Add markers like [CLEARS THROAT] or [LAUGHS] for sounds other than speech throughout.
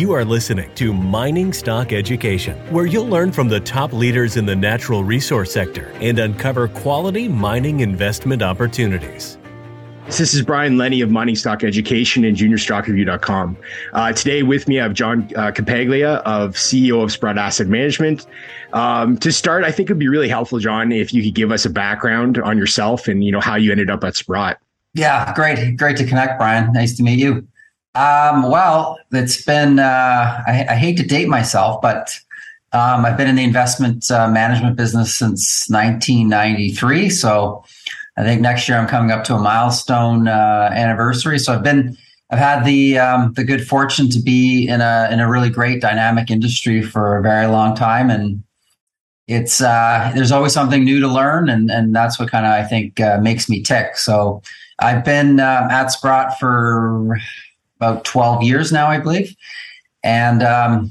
You are listening to Mining Stock Education, where you'll learn from the top leaders in the natural resource sector and uncover quality mining investment opportunities. This is Brian Leni of Mining Stock Education and JuniorStockReview.com. Uh, today with me, I have John uh, Ciampaglia of CEO of Sprott Asset Management. Um, to start, I think it'd be really helpful, John, if you could give us a background on yourself and you know how you ended up at Sprott. Yeah, great, great to connect, Brian. Nice to meet you. Um, well, it's been uh, I, I, hate to date myself, but um, I've been in the investment uh, management business since 1993. So I think next year I'm coming up to a milestone uh, anniversary. So I've been, I've had the um, the good fortune to be in a in a really great dynamic industry for a very long time, and it's uh, there's always something new to learn, and and that's what kind of I think uh, makes me tick. So I've been uh, at Sprott for about 12 years now, I believe, and um,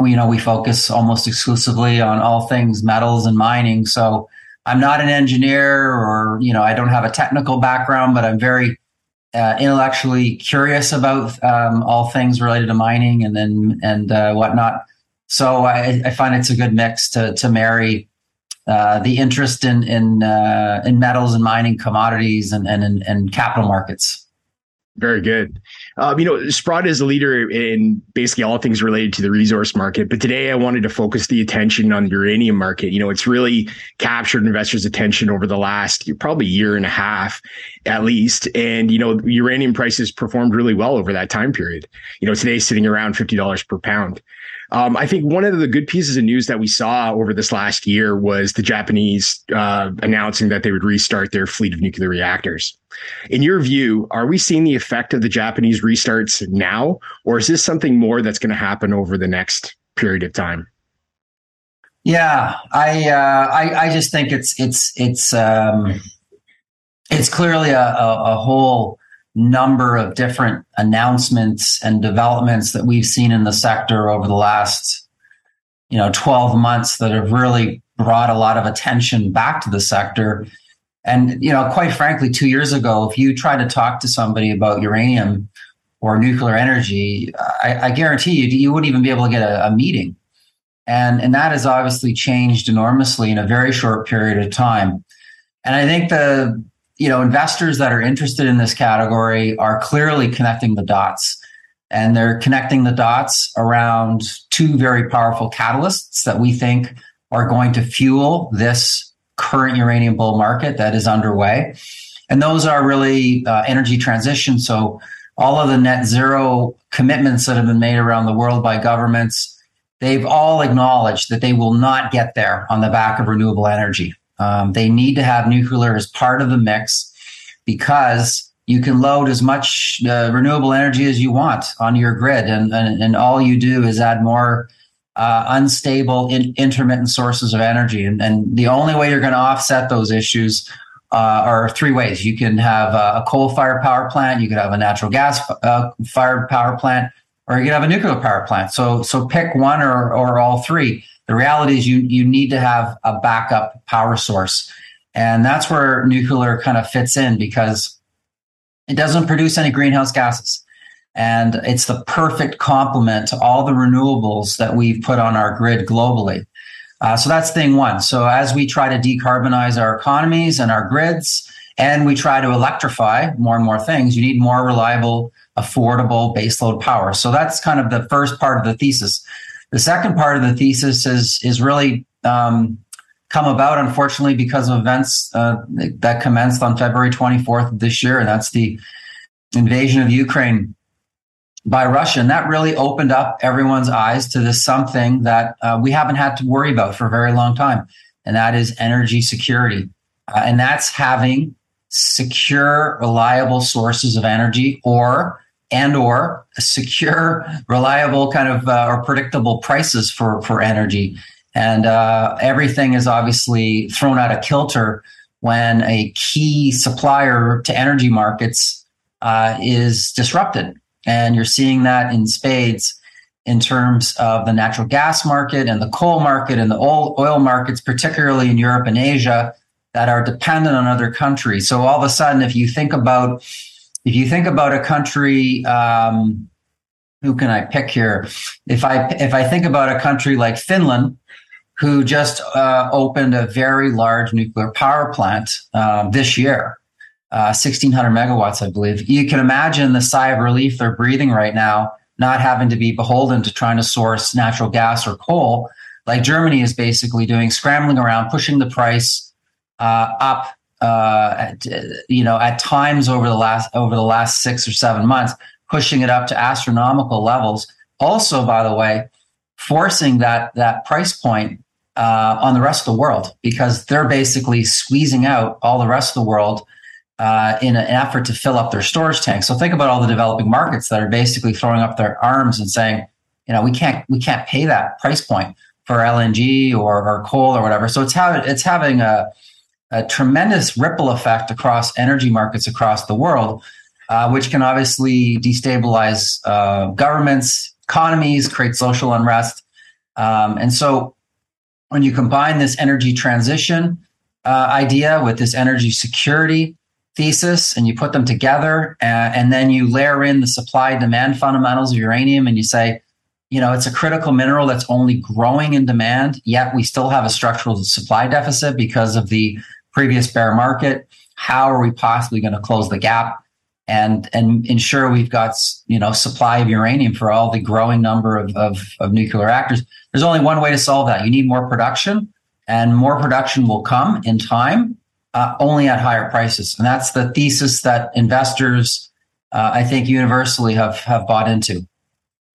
you know we focus almost exclusively on all things metals and mining. So I'm not an engineer or, you know, I don't have a technical background, but I'm very uh, intellectually curious about um, all things related to mining and then and uh, whatnot. So I, I, find it's a good mix to to marry uh, the interest in in uh, in metals and mining commodities and and, and capital markets. Very good. Um, you know, Sprott is a leader in basically all things related to the resource market. But today I wanted to focus the attention on the uranium market. You know, it's really captured investors' attention over the last probably year and a half at least. And, you know, uranium prices performed really well over that time period. You know, today sitting around $50 per pound. Um, I think one of the good pieces of news that we saw over this last year was the Japanese uh, announcing that they would restart their fleet of nuclear reactors. In your view, are we seeing the effect of the Japanese restarts now, or is this something more that's going to happen over the next period of time? Yeah, I, uh, I, I just think it's it's it's um, it's clearly a, a, a whole number of different announcements and developments that we've seen in the sector over the last you know 12 months that have really brought a lot of attention back to the sector. And you know quite frankly 2 years ago if you try to talk to somebody about uranium or nuclear energy i, I guarantee you you wouldn't even be able to get a, a meeting. And and that has obviously changed enormously in a very short period of time. And i think the you know, investors that are interested in this category are clearly connecting the dots. And they're connecting the dots around two very powerful catalysts that we think are going to fuel this current uranium bull market that is underway. And those are really uh, energy transition. So, all of the net zero commitments that have been made around the world by governments, they've all acknowledged that they will not get there on the back of renewable energy. Um, they need to have nuclear as part of the mix because you can load as much uh, renewable energy as you want on your grid, and, and, and all you do is add more uh, unstable, in, intermittent sources of energy. And, and the only way you're going to offset those issues uh, are three ways. You can have a coal-fired power plant, you could have a natural gas-fired uh, power plant, or you can have a nuclear power plant. So, so pick one or, or all three. The reality is you, you need to have a backup power source. And that's where nuclear kind of fits in because it doesn't produce any greenhouse gases. And it's the perfect complement to all the renewables that we've put on our grid globally. Uh, so that's thing one. So as we try to decarbonize our economies and our grids, and we try to electrify more and more things, you need more reliable, affordable baseload power. So that's kind of the first part of the thesis. The second part of the thesis is is really um, come about, unfortunately, because of events uh, that commenced on February 24th of this year, and that's the invasion of Ukraine by Russia. And that really opened up everyone's eyes to this something that uh, we haven't had to worry about for a very long time, and that is energy security. Uh, and that's having secure, reliable sources of energy or and or secure, reliable kind of uh, or predictable prices for for energy. And uh, everything is obviously thrown out of kilter when a key supplier to energy markets uh, is disrupted. And you're seeing that in spades in terms of the natural gas market and the coal market and the oil, oil markets, particularly in Europe and Asia, that are dependent on other countries. So all of a sudden, if you think about if you think about a country um, who can I pick here? If I if I think about a country like Finland, who just uh, opened a very large nuclear power plant uh, this year, uh, 1600 megawatts, I believe. You can imagine the sigh of relief they're breathing right now, not having to be beholden to trying to source natural gas or coal, like Germany is basically doing, scrambling around, pushing the price uh, up. Uh, you know, at times over the last over the last six or seven months, pushing it up to astronomical levels. Also, by the way, forcing that that price point uh, on the rest of the world because they're basically squeezing out all the rest of the world uh, in an effort to fill up their storage tanks. So think about all the developing markets that are basically throwing up their arms and saying, you know, we can't we can't pay that price point for LNG or, or coal or whatever. So it's having it's having a, a tremendous ripple effect across energy markets across the world, uh, which can obviously destabilize uh, governments, economies, create social unrest, um, and so when you combine this energy transition uh, idea with this energy security thesis and you put them together uh, and then you layer in the supply demand fundamentals of uranium and you say you know it's a critical mineral that's only growing in demand yet we still have a structural supply deficit because of the previous bear market how are we possibly going to close the gap and and ensure we've got you know supply of uranium for all the growing number of, of, of nuclear reactors. There's only one way to solve that. You need more production, and more production will come in time, uh, only at higher prices. And that's the thesis that investors, uh, I think, universally have have bought into.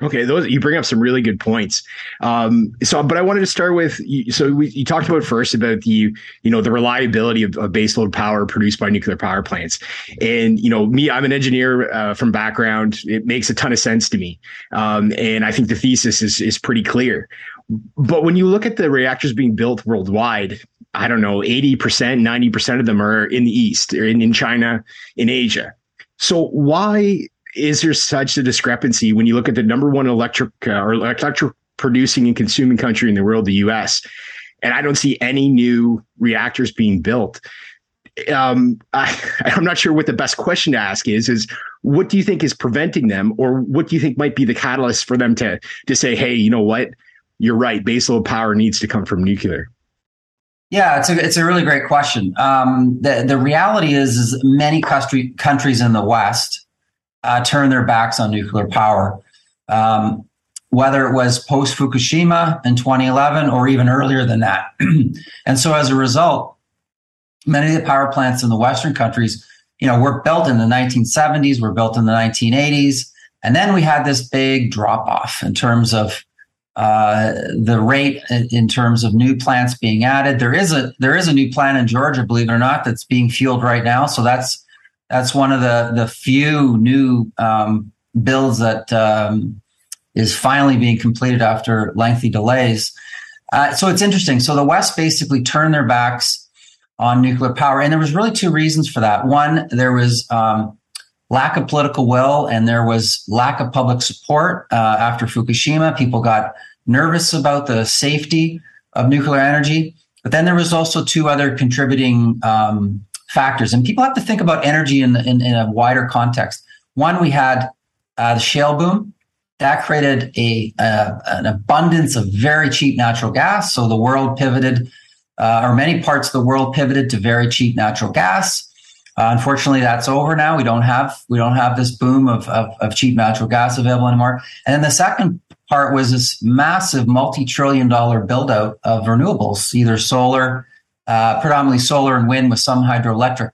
Okay, those you bring up some really good points. Um, so, but I wanted to start with so we, you talked about first about the you know the reliability of, of baseload power produced by nuclear power plants, and you know me, I'm an engineer uh, from background. It makes a ton of sense to me, um, and I think the thesis is is pretty clear. But when you look at the reactors being built worldwide, I don't know, 80%, 90% of them are in the East, in, in China, in Asia. So why is there such a discrepancy when you look at the number one electric uh, or electric producing and consuming country in the world, the U.S., and I don't see any new reactors being built. Um, I, [LAUGHS] I'm not sure what the best question to ask is. Is what do you think is preventing them, or what do you think might be the catalyst for them to to say, "Hey, you know what? You're right. Baseload power needs to come from nuclear." Yeah, it's a it's a really great question. Um, the the reality is, is many country, countries in the West uh, turn their backs on nuclear power. Um, whether it was post Fukushima in 2011 or even earlier than that. [CLEARS THROAT] and so as a result, many of the power plants in the Western countries, you know, were built in the 1970s, were built in the 1980s. And then we had this big drop off in terms of uh, the rate in terms of new plants being added. There is a there is a new plant in Georgia, believe it or not, that's being fueled right now. So that's that's one of the the few new um, builds that um, is finally being completed after lengthy delays. Uh, so it's interesting. So the West basically turned their backs on nuclear power, and there was really two reasons for that. One, there was um, lack of political will, and there was lack of public support uh, after Fukushima. People got nervous about the safety of nuclear energy. But then there was also two other contributing um, factors. And people have to think about energy in, in, in a wider context. One, we had uh, the shale boom. That created a, uh, an abundance of very cheap natural gas. So the world pivoted, uh, or many parts of the world pivoted to very cheap natural gas. Uh, unfortunately, that's over now. We don't have we don't have this boom of, of, of cheap natural gas available anymore. And then the second part was this massive multi-trillion dollar build out of renewables, either solar, uh, predominantly solar and wind with some hydroelectric.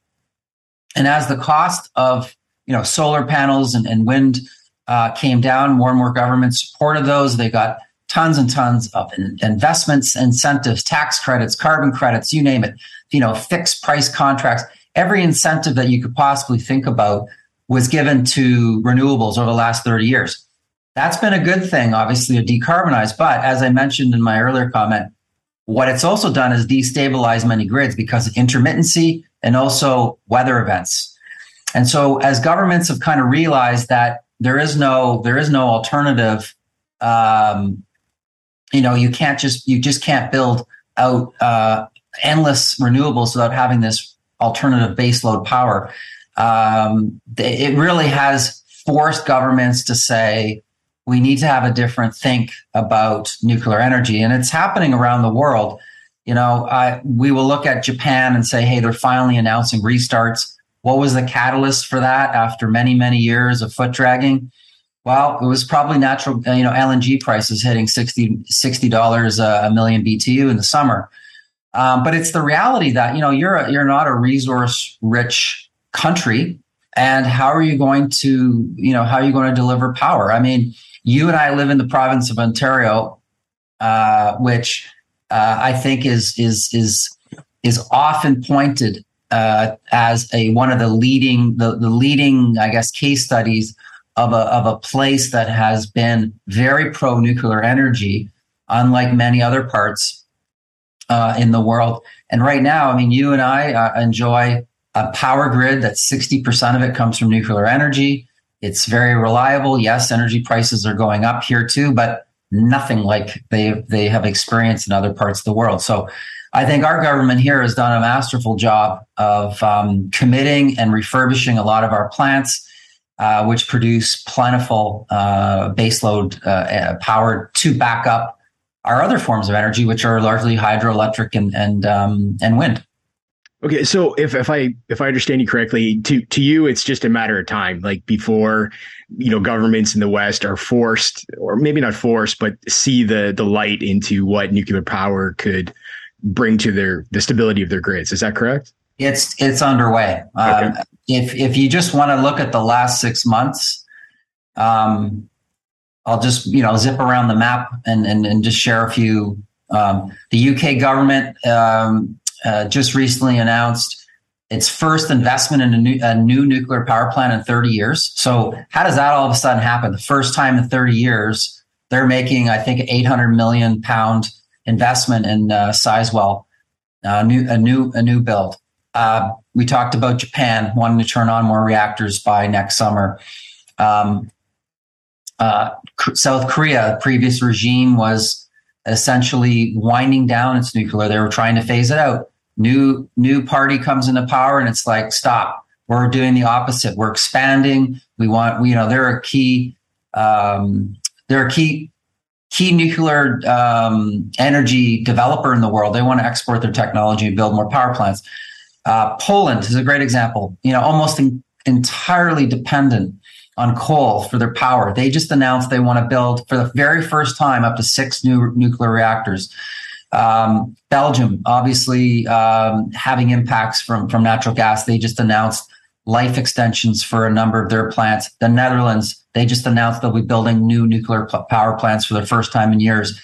And as the cost of you know solar panels and, and wind uh, came down, more and more governments supported those. They got tons and tons of in- investments, incentives, tax credits, carbon credits, you name it. You know, fixed price contracts. Every incentive that you could possibly think about was given to renewables over the last 30 years. That's been a good thing, obviously, to decarbonize. But as I mentioned in my earlier comment, what it's also done is destabilize many grids because of intermittency and also weather events. And so as governments have kind of realized that there is no there is no alternative um, you know you can't just you just can't build out uh, endless renewables without having this alternative baseload power um, it really has forced governments to say we need to have a different think about nuclear energy. And it's happening around the world. You know, I, we will look at Japan and say, hey, they're finally announcing restarts. What was the catalyst for that after many, many years of foot dragging? Well, it was probably natural, you know, LNG prices hitting 60 dollars a million BTU in the summer. Um, but it's the reality that you know you're a, you're not a resource rich country, and how are you going to you know how are you going to deliver power? I mean, you and I live in the province of Ontario, uh, which uh, I think is is is is often pointed uh, as a one of the leading the, the leading I guess case studies of a of a place that has been very pro nuclear energy, unlike many other parts uh, in the world. And right now, I mean, you and I uh, enjoy a power grid that sixty percent of it comes from nuclear energy. It's very reliable. Yes, energy prices are going up here too, but nothing like they they have experienced in other parts of the world. So I think our government here has done a masterful job of um, committing and refurbishing a lot of our plants, uh, which produce plentiful uh, baseload uh, power to back up our other forms of energy, which are largely hydroelectric and and um, and wind. Okay, so if, if I if I understand you correctly, to to you it's just a matter of time, like before you know governments in the West are forced, or maybe not forced, but see the the light into what nuclear power could bring to their the stability of their grids. Is that correct? It's it's underway. Okay. Um, if if you just want to look at the last six months, um, I'll just you know zip around the map and and, and just share a few. Um, the UK government um, uh, just recently announced its first investment in a new, a new, nuclear power plant in 30 years. So, how does that all of a sudden happen? The first time in 30 years, they're making, I think, 800 million pound investment in uh, Sizewell, uh, new, a new a new build. Uh, we talked about Japan wanting to turn on more reactors by next summer. Um, uh, South Korea, previous regime was essentially winding down its nuclear. They were trying to phase it out new new party comes into power and it's like stop. We're doing the opposite. We're expanding. We want we, you know they're a key um, they're a key key nuclear um, energy developer in the world. They want to export their technology and build more power plants. Uh, poland is a great example. You know almost in, entirely dependent on coal for their power. They just announced they want to build for the very first time up to six new nuclear reactors um, Belgium, obviously, um, having impacts from, from natural gas. They just announced life extensions for a number of their plants. The Netherlands, they just announced they'll be building new nuclear power plants for the first time in years.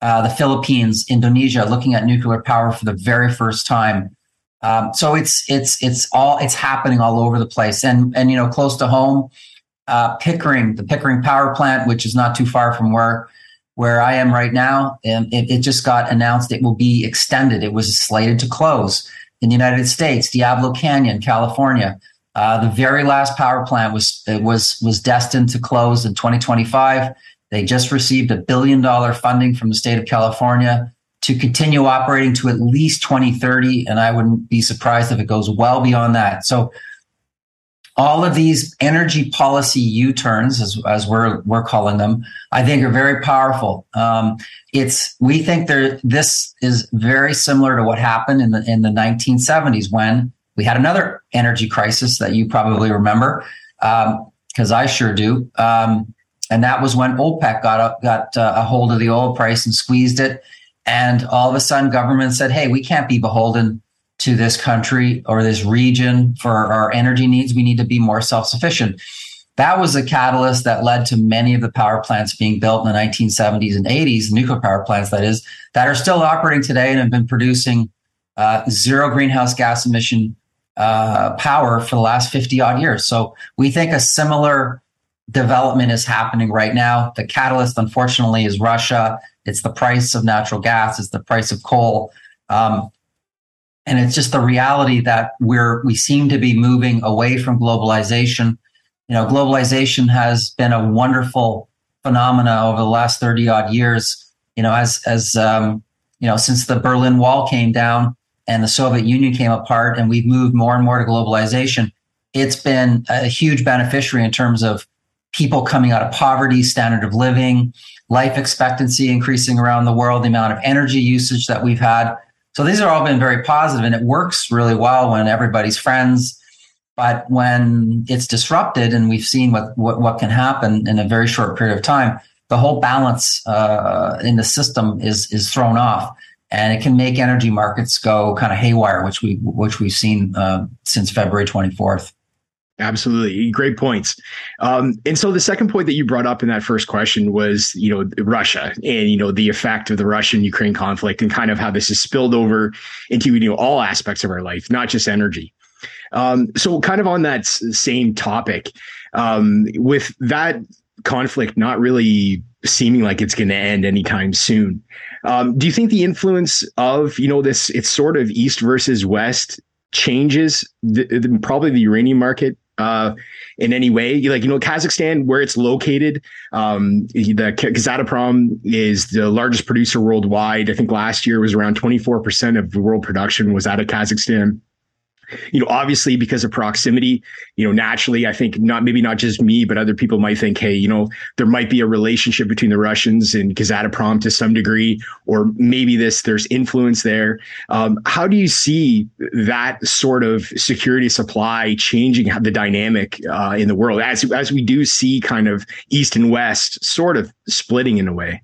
Uh, the Philippines, Indonesia, looking at nuclear power for the very first time. Um, so it's it's it's all it's happening all over the place, and and you know close to home, uh, Pickering, the Pickering power plant, which is not too far from where where I am right now, and it, it, just got announced it will be extended. It was slated to close in the United States, Diablo Canyon, California. Uh, the very last power plant was was was destined to close in 2025. They just received a billion dollar funding from the state of California to continue operating to at least 2030, and I wouldn't be surprised if it goes well beyond that. So all of these energy policy U-turns, as, as we're we're calling them, I think are very powerful. Um, it's we think there this is very similar to what happened in the in the 1970s when we had another energy crisis that you probably remember because um, I sure do. Um, and that was when OPEC got got uh, a hold of the oil price and squeezed it. And all of a sudden, government said, "Hey, we can't be beholden to this country or this region for our energy needs. We need to be more self sufficient. That was a catalyst that led to many of the power plants being built in the 1970s and 80s, nuclear power plants, that is, that are still operating today and have been producing uh, zero greenhouse gas emission uh, power for the last 50 odd years. So we think a similar development is happening right now. The catalyst, unfortunately, is Russia. It's the price of natural gas. It's the price of coal. Um, and it's just the reality that we're we seem to be moving away from globalization you know globalization has been a wonderful phenomena over the last 30 odd years you know as as um, you know since the berlin wall came down and the soviet union came apart and we've moved more and more to globalization it's been a huge beneficiary in terms of people coming out of poverty, standard of living, life expectancy increasing around the world, the amount of energy usage that we've had. So these are all been very positive and it works really well when everybody's friends. But when it's disrupted and we've seen what, what, what can happen in a very short period of time, the whole balance uh, in the system is, is thrown off and it can make energy markets go kind of haywire, which we, which we've seen uh, since February 24th. Absolutely. Great points. Um, and so the second point that you brought up in that first question was, you know, Russia and, you know, the effect of the Russian Ukraine conflict and kind of how this has spilled over into, you know, all aspects of our life, not just energy. Um, so kind of on that same topic, um, with that conflict not really seeming like it's going to end anytime soon. Um, do you think the influence of, you know, this, it's sort of East versus West changes the, the, probably the uranium market uh, in any way. Like, you know, Kazakhstan, where it's located, um, the Kazatomprom is the largest producer worldwide. I think last year was around 24% of the world production was out of Kazakhstan you know, obviously because of proximity, you know, naturally, I think not maybe not just me, but other people might think, hey, you know, there might be a relationship between the Russians and Kazatomprom to some degree, or maybe this there's influence there. Um, how do you see that sort of security supply changing the dynamic uh, in the world as as we do see kind of east and west sort of splitting in a way?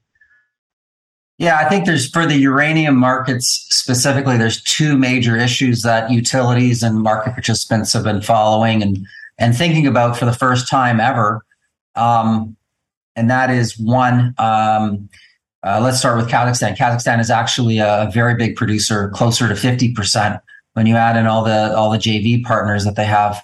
Yeah, I think there's for the uranium markets specifically, there's two major issues that utilities and market participants have been following and and thinking about for the first time ever. Um, and that is one. Um, uh, let's start with Kazakhstan. Kazakhstan is actually a very big producer, closer to fifty percent when you add in all the all the JV partners that they have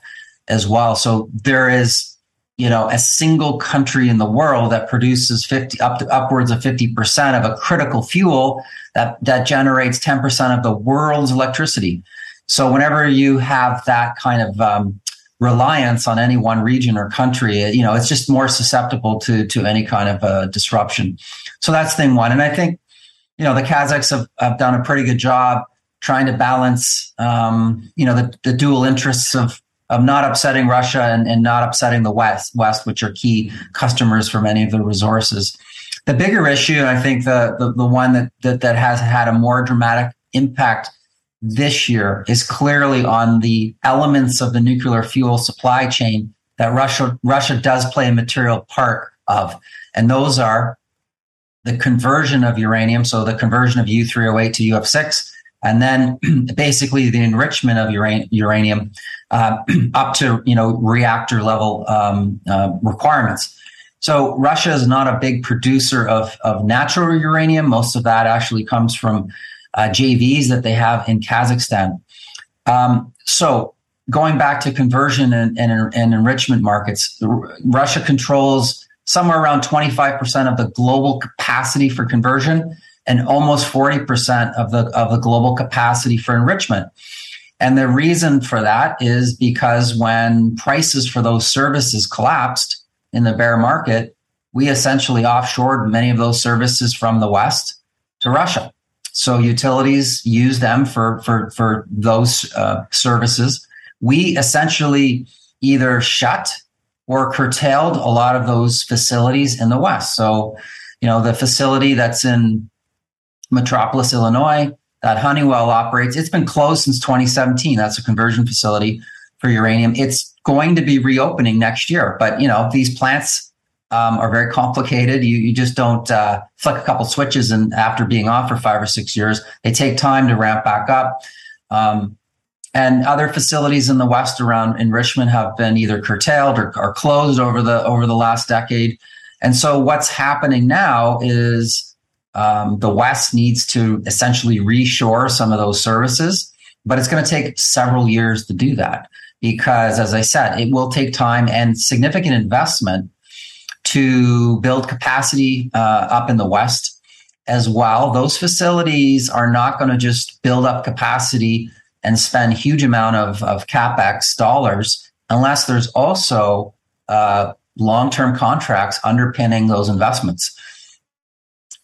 as well. So there is you know, a single country in the world that produces 50 up to upwards of 50% of a critical fuel that, that generates 10% of the world's electricity. So whenever you have that kind of um, reliance on any one region or country, you know, it's just more susceptible to, to any kind of uh, disruption. So that's thing one. And I think, you know, the Kazakhs have, have done a pretty good job trying to balance, um, you know, the, the dual interests of of not upsetting Russia and, and not upsetting the West, West, which are key customers for many of the resources. The bigger issue, I think the, the, the one that, that, that has had a more dramatic impact this year is clearly on the elements of the nuclear fuel supply chain that Russia, Russia does play a material part of. And those are the conversion of uranium, so the conversion of U3O8 to UF6, and then [CLEARS THROAT] basically the enrichment of uranium uh, [CLEARS THROAT] up to you know reactor level um, uh, requirements. So Russia is not a big producer of of natural uranium. Most of that actually comes from uh, JVs that they have in Kazakhstan. Um, so going back to conversion and, and, and enrichment markets, Russia controls somewhere around 25% of the global capacity for conversion and almost 40% of the of the global capacity for enrichment. And the reason for that is because when prices for those services collapsed in the bear market, we essentially offshored many of those services from the West to Russia. So utilities use them for, for, for those uh, services. We essentially either shut or curtailed a lot of those facilities in the West. So, you know, the facility that's in Metropolis, Illinois, that Honeywell operates. It's been closed since 2017. That's a conversion facility for uranium. It's going to be reopening next year, but you know these plants um, are very complicated. You you just don't uh, flick a couple switches and after being off for five or six years, they take time to ramp back up. Um, and other facilities in the West around enrichment have been either curtailed or, or closed over the over the last decade. And so what's happening now is um, the West needs to essentially reshore some of those services, but it's going to take several years to do that because, as I said, it will take time and significant investment to build capacity uh, up in the West as well. Those facilities are not going to just build up capacity and spend huge amount of, of capex dollars unless there's also uh, long-term contracts underpinning those investments.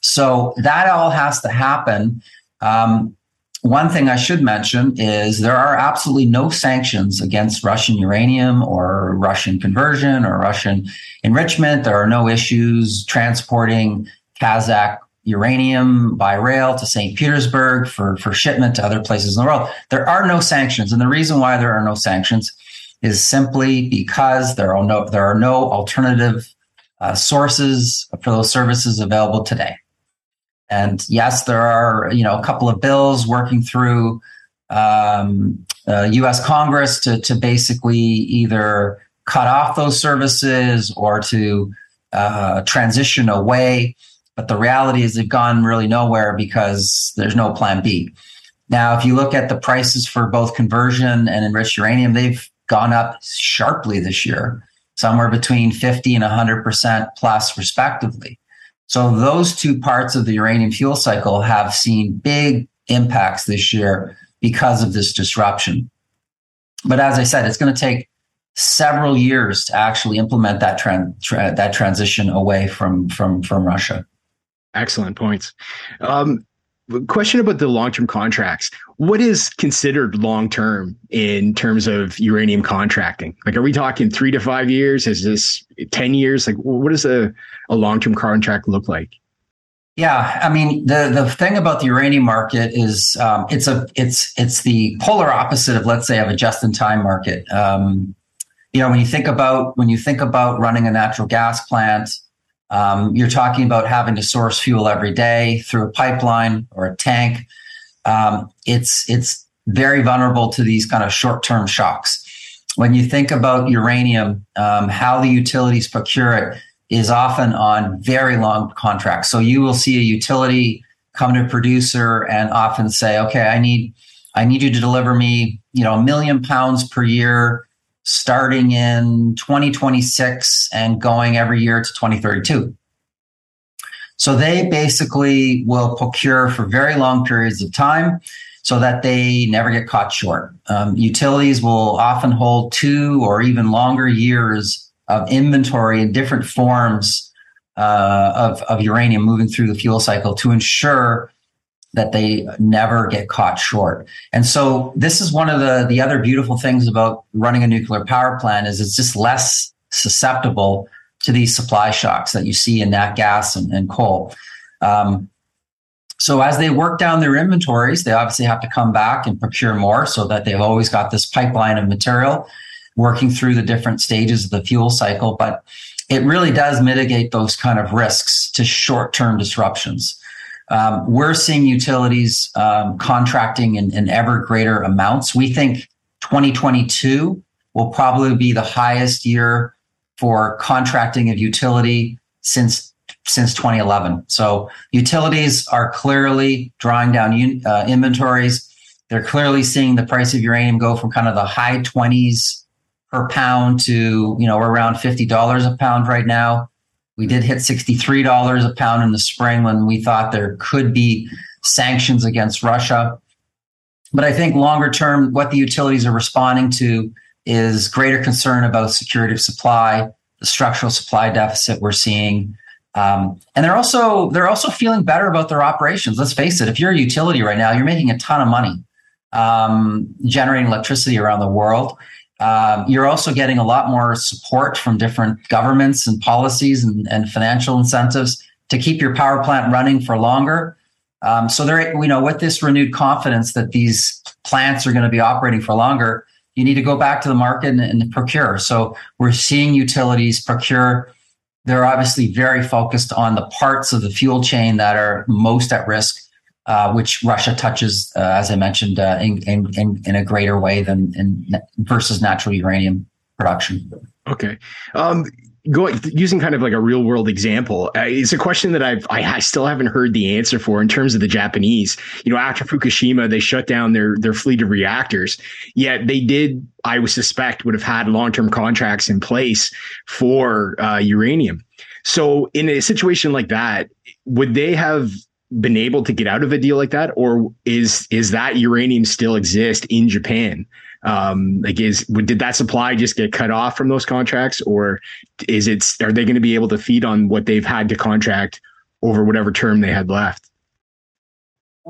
So that all has to happen. Um, one thing I should mention is there are absolutely no sanctions against Russian uranium or Russian conversion or Russian enrichment. There are no issues transporting Kazakh uranium by rail to St. Petersburg for, for shipment to other places in the world. There are no sanctions. And the reason why there are no sanctions is simply because there are no, there are no alternative uh, sources for those services available today. And yes, there are you know a couple of bills working through um, uh, U.S. Congress to to basically either cut off those services or to uh, transition away. But the reality is they've gone really nowhere because there's no plan B. Now, if you look at the prices for both conversion and enriched uranium, they've gone up sharply this year, somewhere between 50 and 100% plus, respectively. So those two parts of the uranium fuel cycle have seen big impacts this year because of this disruption. But as I said, it's going to take several years to actually implement that tra- tra- that transition away from from from Russia. Excellent points. Um, question about the long-term contracts. What is considered long-term in terms of uranium contracting? Like are we talking three to five years? Is this 10 years? Like what does a, a long-term contract look like? Yeah i mean the the thing about the uranium market is um, it's a it's it's the polar opposite of let's say of a just-in-time market. Um, you know when you think about when you think about running a natural gas plant um, you're talking about having to source fuel every day through a pipeline or a tank. Um, it's it's very vulnerable to these kind of short term shocks. When you think about uranium, um, how the utilities procure it is often on very long contracts. So you will see a utility come to a producer and often say, "Okay, I need I need you to deliver me, you know, a million pounds per year starting in 2026 and going every year to 2032. So they basically will procure for very long periods of time so that they never get caught short. Um, utilities will often hold two or even longer years of inventory in different forms uh, of, of uranium moving through the fuel cycle to ensure that they never get caught short. And so this is one of the, the other beautiful things about running a nuclear power plant is it's just less susceptible to these supply shocks that you see in nat gas and, and coal. Um, so as they work down their inventories, they obviously have to come back and procure more so that they've always got this pipeline of material working through the different stages of the fuel cycle. But it really does mitigate those kind of risks to short-term disruptions. Um, we're seeing utilities um, contracting in, in ever greater amounts. We think 2022 will probably be the highest year for contracting of utility since since 2011. So utilities are clearly drawing down uh, inventories. They're clearly seeing the price of uranium go from kind of the high 20s per pound to you know around $50 a pound right now. We did hit $63 a pound in the spring when we thought there could be sanctions against Russia. But I think longer term, what the utilities are responding to is greater concern about security of supply, the structural supply deficit we're seeing. Um, and they're also they're also feeling better about their operations. Let's face it, if you're a utility right now, you're making a ton of money um, generating electricity around the world. Um, you're also getting a lot more support from different governments and policies and, and financial incentives to keep your power plant running for longer. Um, so there, you know, with this renewed confidence that these plants are going to be operating for longer, you need to go back to the market and, and procure. So we're seeing utilities procure. They're obviously very focused on the parts of the fuel chain that are most at risk uh, which Russia touches, uh, as I mentioned, uh, in, in, in, a greater way than in, versus natural uranium production. Okay. Um, going using kind of like a real world example uh, it's a question that I've I, I, still haven't heard the answer for in terms of the Japanese you know after Fukushima they shut down their their fleet of reactors yet they did I would suspect would have had long term contracts in place for uh, uranium so in a situation like that would they have been able to get out of a deal like that, or is is that uranium still exist in Japan? Um, like, is did that supply just get cut off from those contracts, or is it are they going to be able to feed on what they've had to contract over whatever term they had left?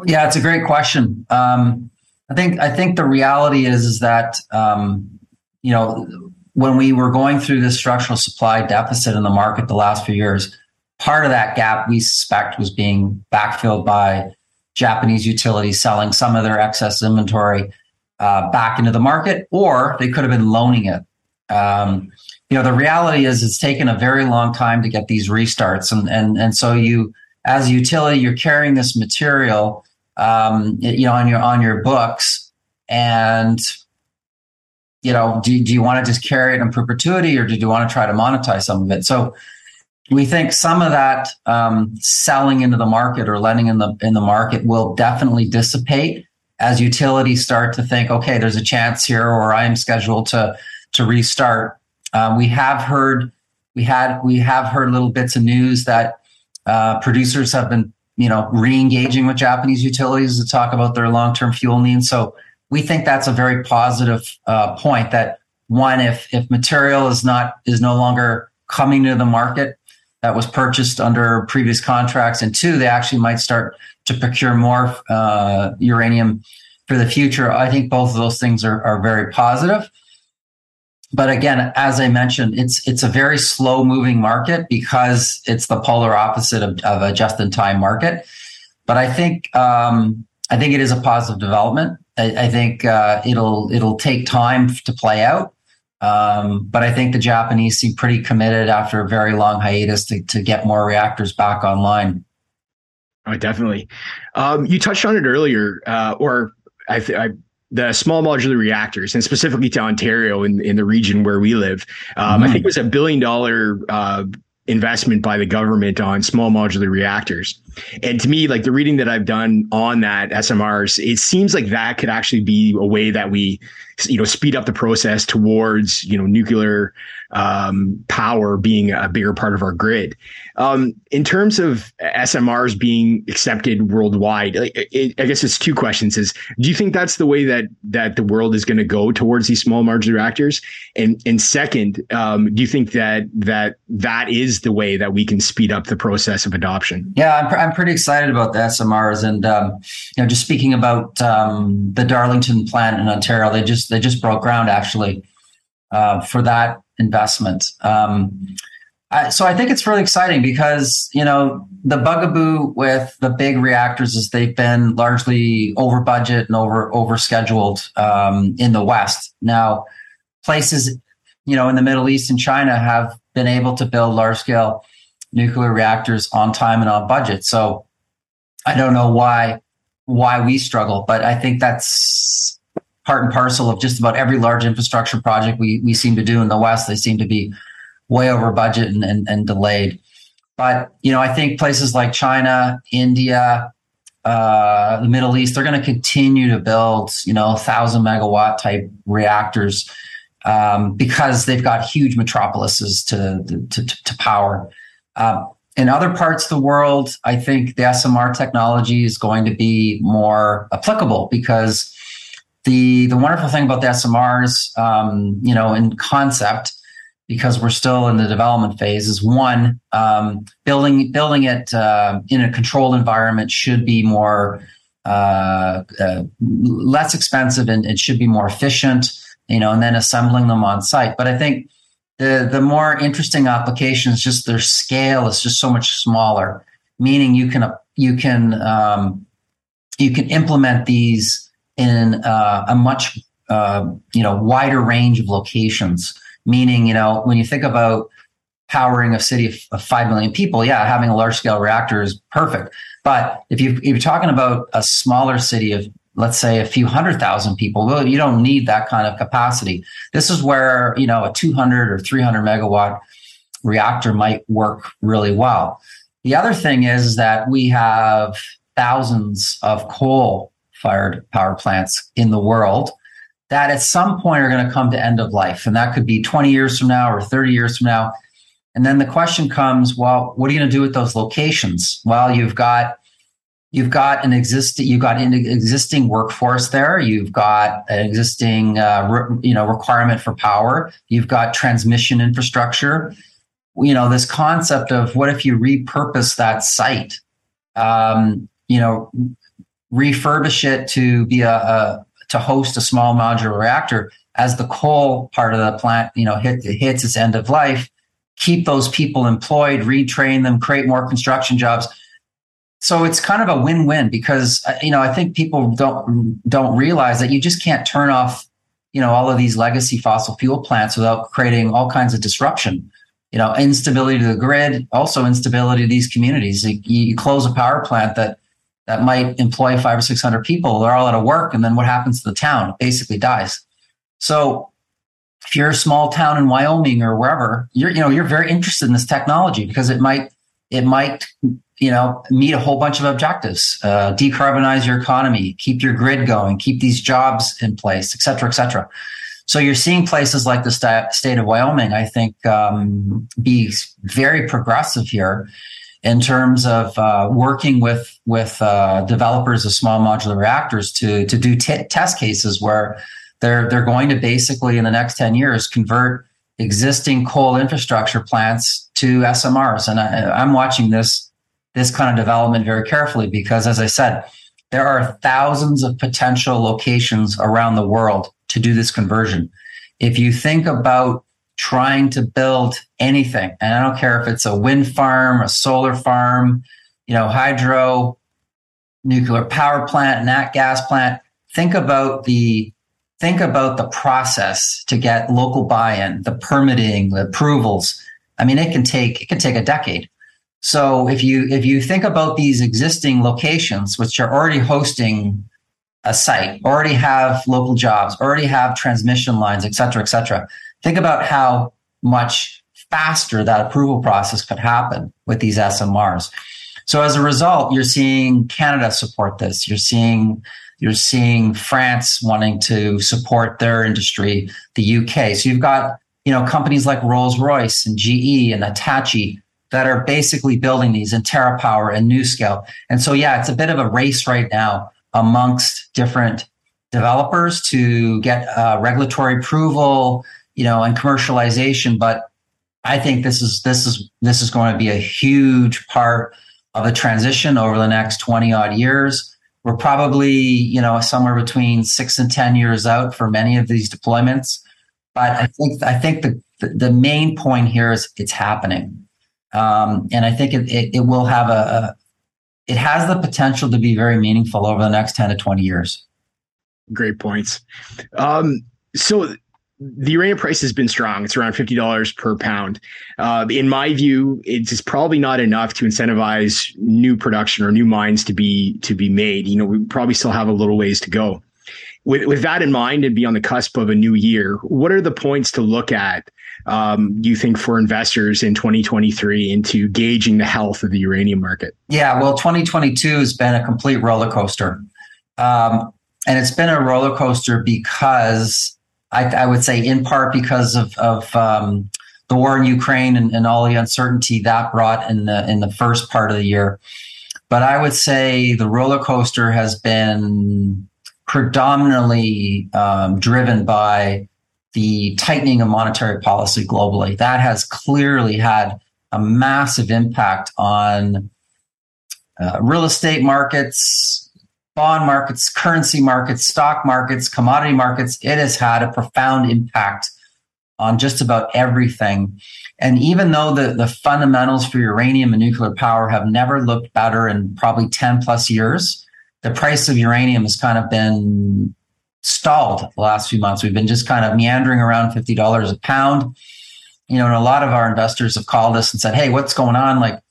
Yeah, it's a great question. Um, I think I think the reality is is that um, you know when we were going through this structural supply deficit in the market the last few years, part of that gap we suspect was being backfilled by Japanese utilities selling some of their excess inventory uh, back into the market, or they could have been loaning it. Um, you know, the reality is it's taken a very long time to get these restarts, and and and so you, as a utility, you're carrying this material, um, you know, on your on your books, and you know, do, do you want to just carry it in perpetuity, or do you want to try to monetize some of it? So we think some of that um, selling into the market or lending in the in the market will definitely dissipate as utilities start to think, okay, there's a chance here, or I am scheduled to to restart. Um, we have heard we had we have heard little bits of news that uh, producers have been you know re-engaging with Japanese utilities to talk about their long-term fuel needs. So we think that's a very positive uh, point. That one, if if material is not is no longer coming to the market that was purchased under previous contracts, and two, they actually might start to procure more uh, uranium for the future. I think both of those things are, are very positive. But again, as I mentioned, it's it's a very slow moving market because it's the polar opposite of, of a just in time market. But I think um, I think it is a positive development. I, I think uh, it'll it'll take time to play out. Um, but I think the Japanese seem pretty committed after a very long hiatus to, to get more reactors back online. Oh, definitely. Um, you touched on it earlier, uh, or I, th- I, the small modular reactors, and specifically to Ontario in, in the region where we live. Um, mm-hmm. I think it was a billion dollar uh, investment by the government on small modular reactors. And to me, like the reading that I've done on that SMRs, it seems like that could actually be a way that we, you know, speed up the process towards, you know, nuclear um, power being a bigger part of our grid. Um, in terms of SMRs being accepted worldwide, it, I guess it's two questions: is do you think that's the way that that the world is going to go towards these small modular reactors? And and second, um, do you think that that that is the way that we can speed up the process of adoption? Yeah, I'm, pr- I'm pretty excited about the SMRs, and um, you know, just speaking about um, the Darlington plant in Ontario, they just they just broke ground actually uh, for that investment. Um, I, so I think it's really exciting because you know the bugaboo with the big reactors is they've been largely over budget and over over scheduled um, in the West. Now, places you know in the Middle East and China have been able to build large scale nuclear reactors on time and on budget. So I don't know why why we struggle, but I think that's part and parcel of just about every large infrastructure project we, we seem to do in the West. They seem to be way over budget and, and, and delayed. But, you know, I think places like China, India, uh, the Middle East, they're going to continue to build, you know, thousand megawatt type reactors um, because they've got huge metropolises to, to, to, power. Um, in other parts of the world, I think the SMR technology is going to be more applicable because the the wonderful thing about the SMRs, um, you know, in concept, because we're still in the development phase, is one um, building building it uh, in a controlled environment should be more uh, uh, less expensive and it should be more efficient, you know, and then assembling them on site. But I think the the more interesting applications, just their scale is just so much smaller, meaning you can you can um, you can implement these in uh, a much uh, you know wider range of locations. Meaning, you know, when you think about powering a city of, of five million people, yeah, having a large scale reactor is perfect. But if you you're talking about a smaller city of let's say a few hundred thousand people, well, you don't need that kind of capacity. This is where you know a 200 or 300 megawatt reactor might work really well. The other thing is that we have thousands of coal fired power plants in the world that at some point are going to come to end of life. And that could be 20 years from now or 30 years from now. And then the question comes, well, what are you going to do with those locations? Well, you've got you've got an existing you've got an existing workforce there. You've got an existing uh, re, you know requirement for power. You've got transmission infrastructure. You know this concept of what if you repurpose that site? Um, you know refurbish it to be a, a to host a small modular reactor as the coal part of the plant, you know, hit, hits its end of life, keep those people employed, retrain them, create more construction jobs. So it's kind of a win-win because uh, you know I think people don't don't realize that you just can't turn off you know all of these legacy fossil fuel plants without creating all kinds of disruption. You know, instability to the grid, also instability to these communities. You, you close a power plant that that might employ five or six hundred people. They're all out of work, and then what happens to the town? It basically dies. So if you're a small town in Wyoming or wherever, you're you know you're very interested in this technology because it might it might you know meet a whole bunch of objectives, uh, decarbonize your economy, keep your grid going, keep these jobs in place, et cetera, et cetera. So you're seeing places like the st- state of Wyoming, I think, um, be very progressive here in terms of uh, working with with uh, developers of small modular reactors to to do t- test cases where they're they're going to basically in the next 10 years convert existing coal infrastructure plants to SMRs. And I, I'm watching this this kind of development very carefully because, as I said, there are thousands of potential locations around the world to do this conversion. If you think about trying to build anything, and I don't care if it's a wind farm, a solar farm, you know, hydro, nuclear power plant, nat gas plant, think about the think about the process to get local buy-in, the permitting, the approvals. I mean, it can take it can take a decade. So if you if you think about these existing locations, which are already hosting a site, already have local jobs, already have transmission lines, et cetera, et cetera, think about how much faster that approval process could happen with these SMRs. So as a result, you're seeing Canada support this. You're seeing you're seeing France wanting to support their industry, the UK. So you've got, you know, companies like Rolls-Royce and GE and Hitachi that are basically building these in TerraPower and NuScale. And so, yeah, it's a bit of a race right now amongst different developers to get uh, regulatory approval, you know, and commercialization. But I think this is this is this is going to be a huge part of a transition over the next 20 odd years we're probably, you know, somewhere between six and 10 years out for many of these deployments. But I think, I think the, the main point here is it's happening. Um, and I think it, it, it will have a, a, it has the potential to be very meaningful over the next 10 to 20 years. Great points. Um, so the uranium price has been strong. It's around fifty dollars per pound. Uh, in my view, it's probably not enough to incentivize new production or new mines to be to be made. You know, we probably still have a little ways to go. With with that in mind, and be on the cusp of a new year, what are the points to look at? Um, you think for investors in 2023 into gauging the health of the uranium market? Yeah, well, 2022 has been a complete roller coaster, um, and it's been a roller coaster because I, I would say in part because of, of um, the war in Ukraine and, and, all the uncertainty that brought in the in the first part of the year. But I would say the roller coaster has been predominantly um, driven by the tightening of monetary policy globally. That has clearly had a massive impact on uh, real estate markets, bond markets, currency markets, stock markets, commodity markets, it has had a profound impact on just about everything. And even though the, the fundamentals for uranium and nuclear power have never looked better in probably 10 plus years, the price of uranium has kind of been stalled the last few months. We've been just kind of meandering around $50 a pound. You know, and a lot of our investors have called us and said, Hey, what's going on? Like,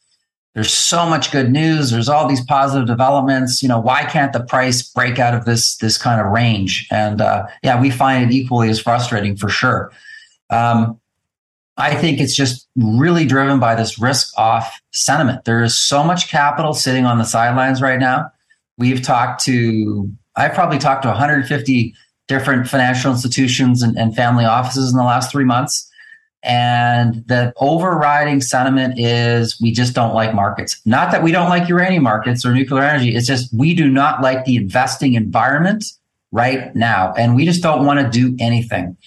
there's so much good news. There's all these positive developments. You know why can't the price break out of this this kind of range? And uh, yeah we find it equally as frustrating for sure. Um, i think it's just really driven by this risk off sentiment. There is so much capital sitting on the sidelines right now. We've talked to i've probably talked to 150 different financial institutions and, and family offices in the last three months and the overriding sentiment is we just don't like markets. Not that we don't like uranium markets or nuclear energy. It's just we do not like the investing environment right now. And we just don't want to do anything.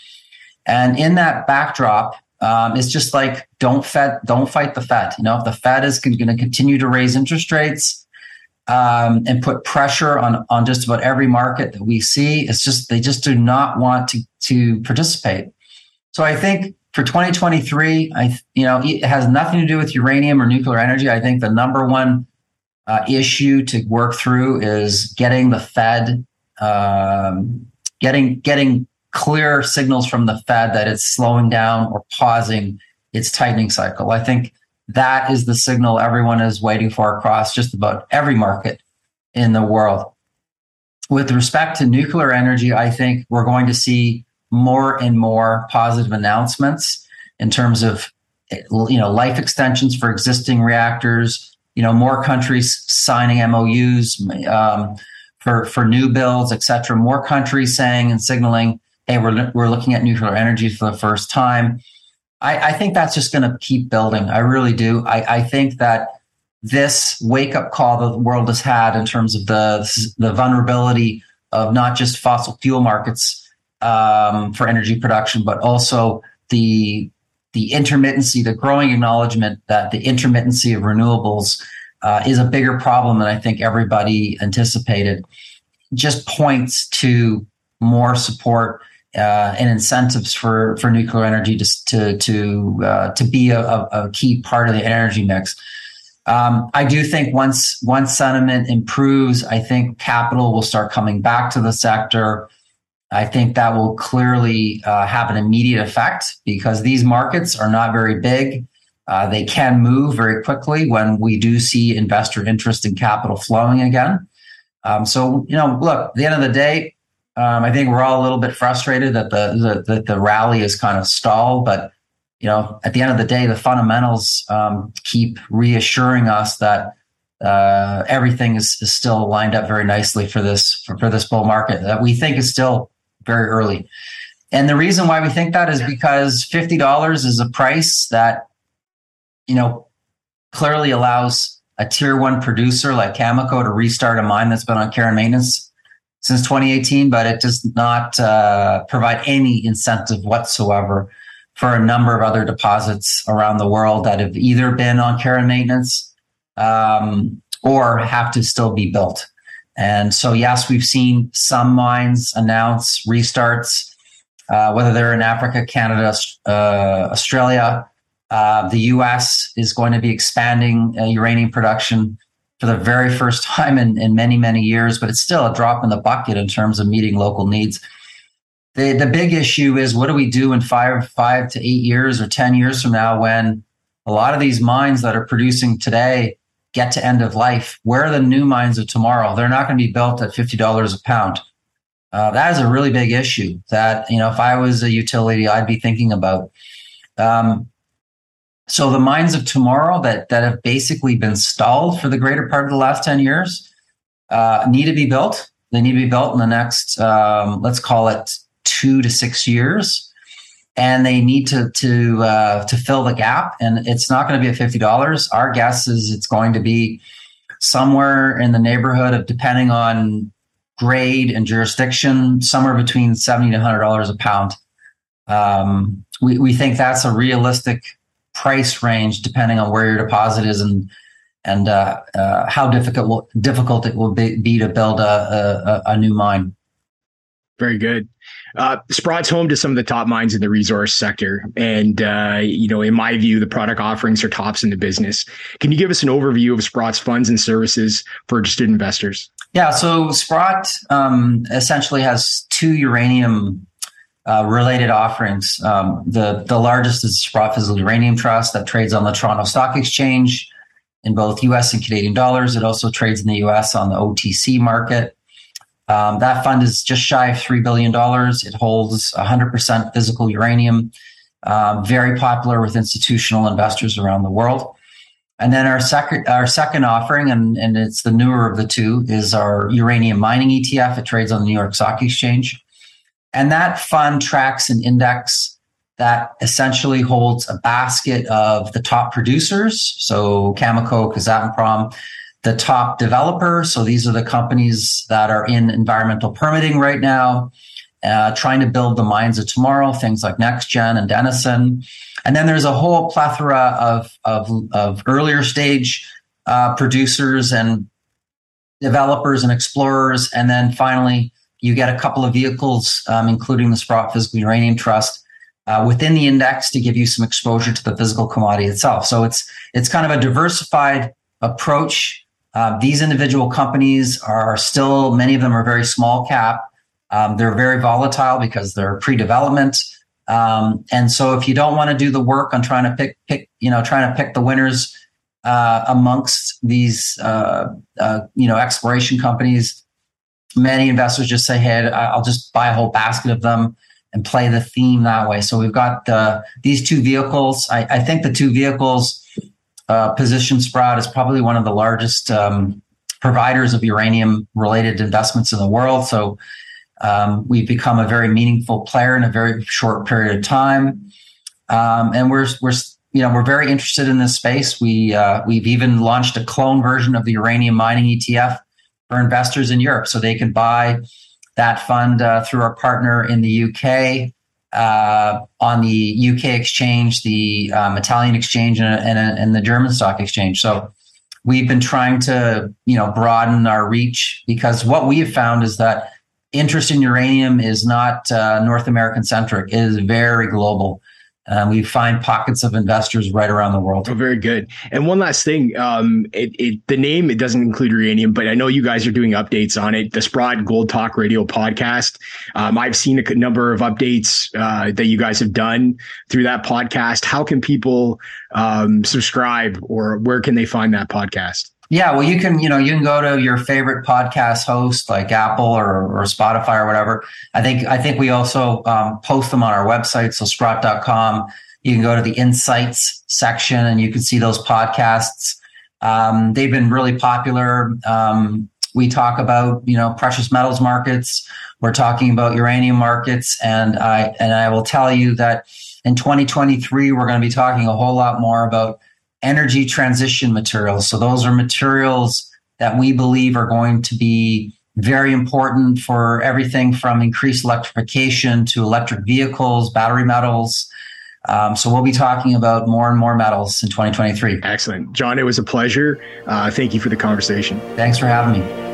And in that backdrop, um, it's just like don't Fed, don't fight the Fed. You know, if the Fed is going to continue to raise interest rates, um, and put pressure on on just about every market that we see. It's just they just do not want to to participate. So I think for 2023, I you know it has nothing to do with uranium or nuclear energy. I think the number one uh, issue to work through is getting the Fed um, getting getting clear signals from the Fed that it's slowing down or pausing its tightening cycle. I think that is the signal everyone is waiting for across just about every market in the world. With respect to nuclear energy, I think we're going to see more and more positive announcements in terms of you know life extensions for existing reactors. You know, more countries signing MOUs um, for for new builds, et cetera. More countries saying and signaling, "Hey, we're we're looking at nuclear energy for the first time." I, I think that's just going to keep building. I really do. I, I think that this wake up call that the world has had in terms of the the vulnerability of not just fossil fuel markets um, for energy production, but also the the intermittency, the growing acknowledgement that the intermittency of renewables uh, is a bigger problem than I think everybody anticipated. Just points to more support uh, and incentives for for nuclear energy to to to uh, to be a, a, key part of the energy mix. Um, I do think once once sentiment improves, I think capital will start coming back to the sector. I think that will clearly uh, have an immediate effect because these markets are not very big. Uh, they can move very quickly when we do see investor interest in capital flowing again. Um, so, you know, look, at the end of the day, um, I think we're all a little bit frustrated that the, the, the rally is kind of stalled, but you know, at the end of the day, the fundamentals um, keep reassuring us that uh, everything is, is, still lined up very nicely for this for, for this bull market that we think is still very early. And the reason why we think that is because fifty dollars is a price that you know clearly allows a tier one producer like Cameco to restart a mine that's been on care and maintenance since 2018, but it does not uh, provide any incentive whatsoever for a number of other deposits around the world that have either been on care and maintenance um, or have to still be built. And so, yes, we've seen some mines announce restarts, uh, whether they're in Africa, Canada, uh, Australia. Uh, the US is going to be expanding uh, uranium production for the very first [LAUGHS] time in, in many, many years, but it's still a drop in the bucket in terms of meeting local needs. The, the big issue is what do we do in five, five to eight years or 10 years from now when a lot of these mines that are producing today get to end of life? Where are the new mines of tomorrow? They're not going to be built at $50 a pound. Uh, that is a really big issue that, you know, if I was a utility, I'd be thinking about. Um, so the mines of tomorrow that that have basically been stalled for the greater part of the last 10 years uh, need to be built. They need to be built in the next, um, let's call it two to six years. And they need to to uh, to fill the gap, and it's not going to be at fifty dollars. Our guess is it's going to be somewhere in the neighborhood of, depending on grade and jurisdiction, somewhere between seventy to hundred dollars a pound. Um, we we think that's a realistic price range depending on where your deposit is and and uh, uh, how difficult difficult it will be, be to build a, a, a, new mine. Very good. Uh, Sprott's home to some of the top minds in the resource sector, and uh, you know, in my view, the product offerings are tops in the business. Can you give us an overview of Sprott's funds and services for interested investors? Yeah, so Sprott um, essentially has two uranium uh, related offerings. Um, the the largest is Sprott Physical Uranium Trust that trades on the Toronto Stock Exchange in both U.S. and Canadian dollars. It also trades in the U.S. on the OTC market. Um, that fund is just shy of three billion dollars. It holds 100% physical uranium, um, very popular with institutional investors around the world. And then our second our second offering, and, and it's the newer of the two, is our uranium mining ETF. It trades on the New York Stock Exchange. And that fund tracks an index that essentially holds a basket of the top producers. So Cameco, Kazatomprom, the top developer. So these are the companies that are in environmental permitting right now, uh, trying to build the mines of tomorrow, things like NextGen and Denison. And then there's a whole plethora of, of, of earlier stage uh, producers and developers and explorers. And then finally, you get a couple of vehicles, um, including the Sprott Physical Uranium Trust, uh, within the index to give you some exposure to the physical commodity itself. So it's it's kind of a diversified approach. Uh, these individual companies are still many of them are very small cap. Um, they're very volatile because they're pre-development. Um, and so if you don't want to do the work on trying to pick pick you know trying to pick the winners uh, amongst these uh, uh, you know exploration companies, many investors just say, "Hey, I'll just buy a whole basket of them." and play the theme that way. So we've got the, these two vehicles. I, I think the two vehicles uh, position Sprott is probably one of the largest um, providers of uranium related investments in the world. So um, we've become a very meaningful player in a very short period of time. Um, and we're, we're, you know, we're very interested in this space. We, uh, we've even launched a clone version of the uranium mining ETF for investors in Europe so they can buy that fund uh, through our partner in the UK uh, on the UK exchange, the um, Italian exchange, and, and, and, the German stock exchange. So we've been trying to you know broaden our reach because what we have found is that interest in uranium is not uh, North American centric; it is very global. Um, we find pockets of investors right around the world. Oh, very good. And one last thing, um, it, it, the name it doesn't include uranium, but I know you guys are doing updates on it. The Sprott Gold Talk Radio podcast. Um, I've seen a number of updates uh, that you guys have done through that podcast. How can people um, subscribe, or where can they find that podcast? Yeah, well, you can, you know, you can go to your favorite podcast host like Apple or, or Spotify or whatever. I think, I think we also um, post them on our website. So sprott.com. You can go to the insights section and you can see those podcasts. Um, they've been really popular. Um, we talk about, you know, precious metals markets. We're talking about uranium markets. And I, and I will tell you that in 2023, we're going to be talking a whole lot more about energy transition materials. So those are materials that we believe are going to be very important for everything from increased electrification to electric vehicles, battery metals. Um, so we'll be talking about more and more metals in 2023. Excellent. John, it was a pleasure. Uh, thank you for the conversation. Thanks for having me.